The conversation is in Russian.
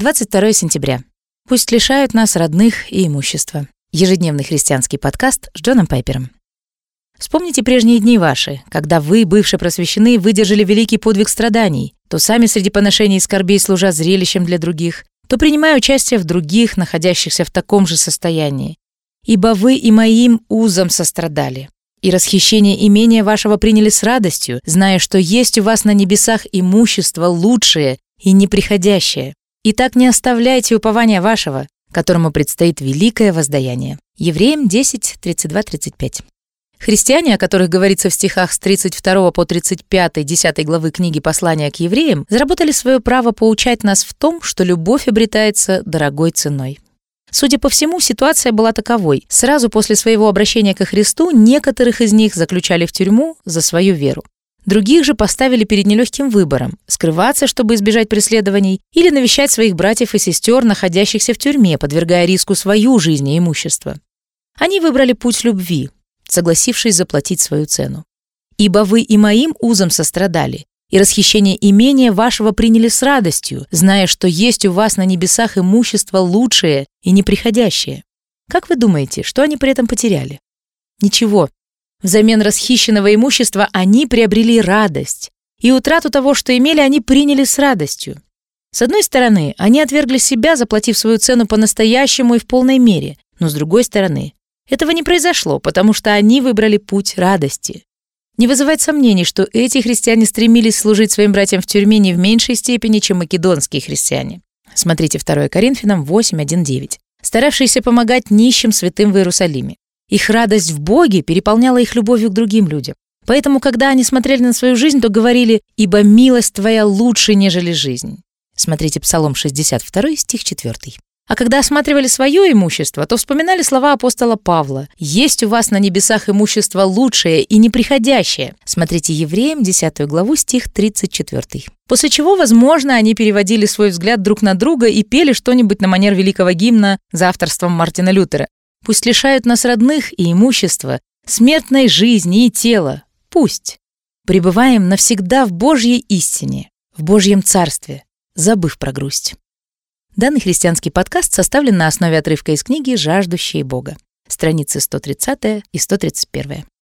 22 сентября. Пусть лишают нас родных и имущества. Ежедневный христианский подкаст с Джоном Пайпером. Вспомните прежние дни ваши, когда вы, бывшие просвещены, выдержали великий подвиг страданий, то сами среди поношений и скорбей служа зрелищем для других, то принимая участие в других, находящихся в таком же состоянии. Ибо вы и моим узом сострадали. И расхищение имения вашего приняли с радостью, зная, что есть у вас на небесах имущество лучшее и неприходящее. И так не оставляйте упования вашего, которому предстоит великое воздаяние. Евреям 10, 32, 35. Христиане, о которых говорится в стихах с 32 по 35 10 главы книги «Послания к евреям», заработали свое право поучать нас в том, что любовь обретается дорогой ценой. Судя по всему, ситуация была таковой. Сразу после своего обращения ко Христу некоторых из них заключали в тюрьму за свою веру. Других же поставили перед нелегким выбором – скрываться, чтобы избежать преследований, или навещать своих братьев и сестер, находящихся в тюрьме, подвергая риску свою жизнь и имущество. Они выбрали путь любви, согласившись заплатить свою цену. «Ибо вы и моим узом сострадали, и расхищение имения вашего приняли с радостью, зная, что есть у вас на небесах имущество лучшее и неприходящее». Как вы думаете, что они при этом потеряли? Ничего. Взамен расхищенного имущества они приобрели радость, и утрату того, что имели, они приняли с радостью. С одной стороны, они отвергли себя, заплатив свою цену по-настоящему и в полной мере, но с другой стороны, этого не произошло, потому что они выбрали путь радости. Не вызывает сомнений, что эти христиане стремились служить своим братьям в тюрьме не в меньшей степени, чем македонские христиане. Смотрите 2 Коринфянам 8, 1, 9. Старавшиеся помогать нищим святым в Иерусалиме. Их радость в Боге переполняла их любовью к другим людям. Поэтому, когда они смотрели на свою жизнь, то говорили «Ибо милость твоя лучше, нежели жизнь». Смотрите Псалом 62, стих 4. А когда осматривали свое имущество, то вспоминали слова апостола Павла «Есть у вас на небесах имущество лучшее и неприходящее». Смотрите Евреям, 10 главу, стих 34. После чего, возможно, они переводили свой взгляд друг на друга и пели что-нибудь на манер великого гимна за авторством Мартина Лютера. «Пусть лишают нас родных и имущества, смертной жизни и тела. Пусть. Пребываем навсегда в Божьей истине, в Божьем Царстве, забыв про грусть». Данный христианский подкаст составлен на основе отрывка из книги «Жаждущие Бога», страницы 130 и 131.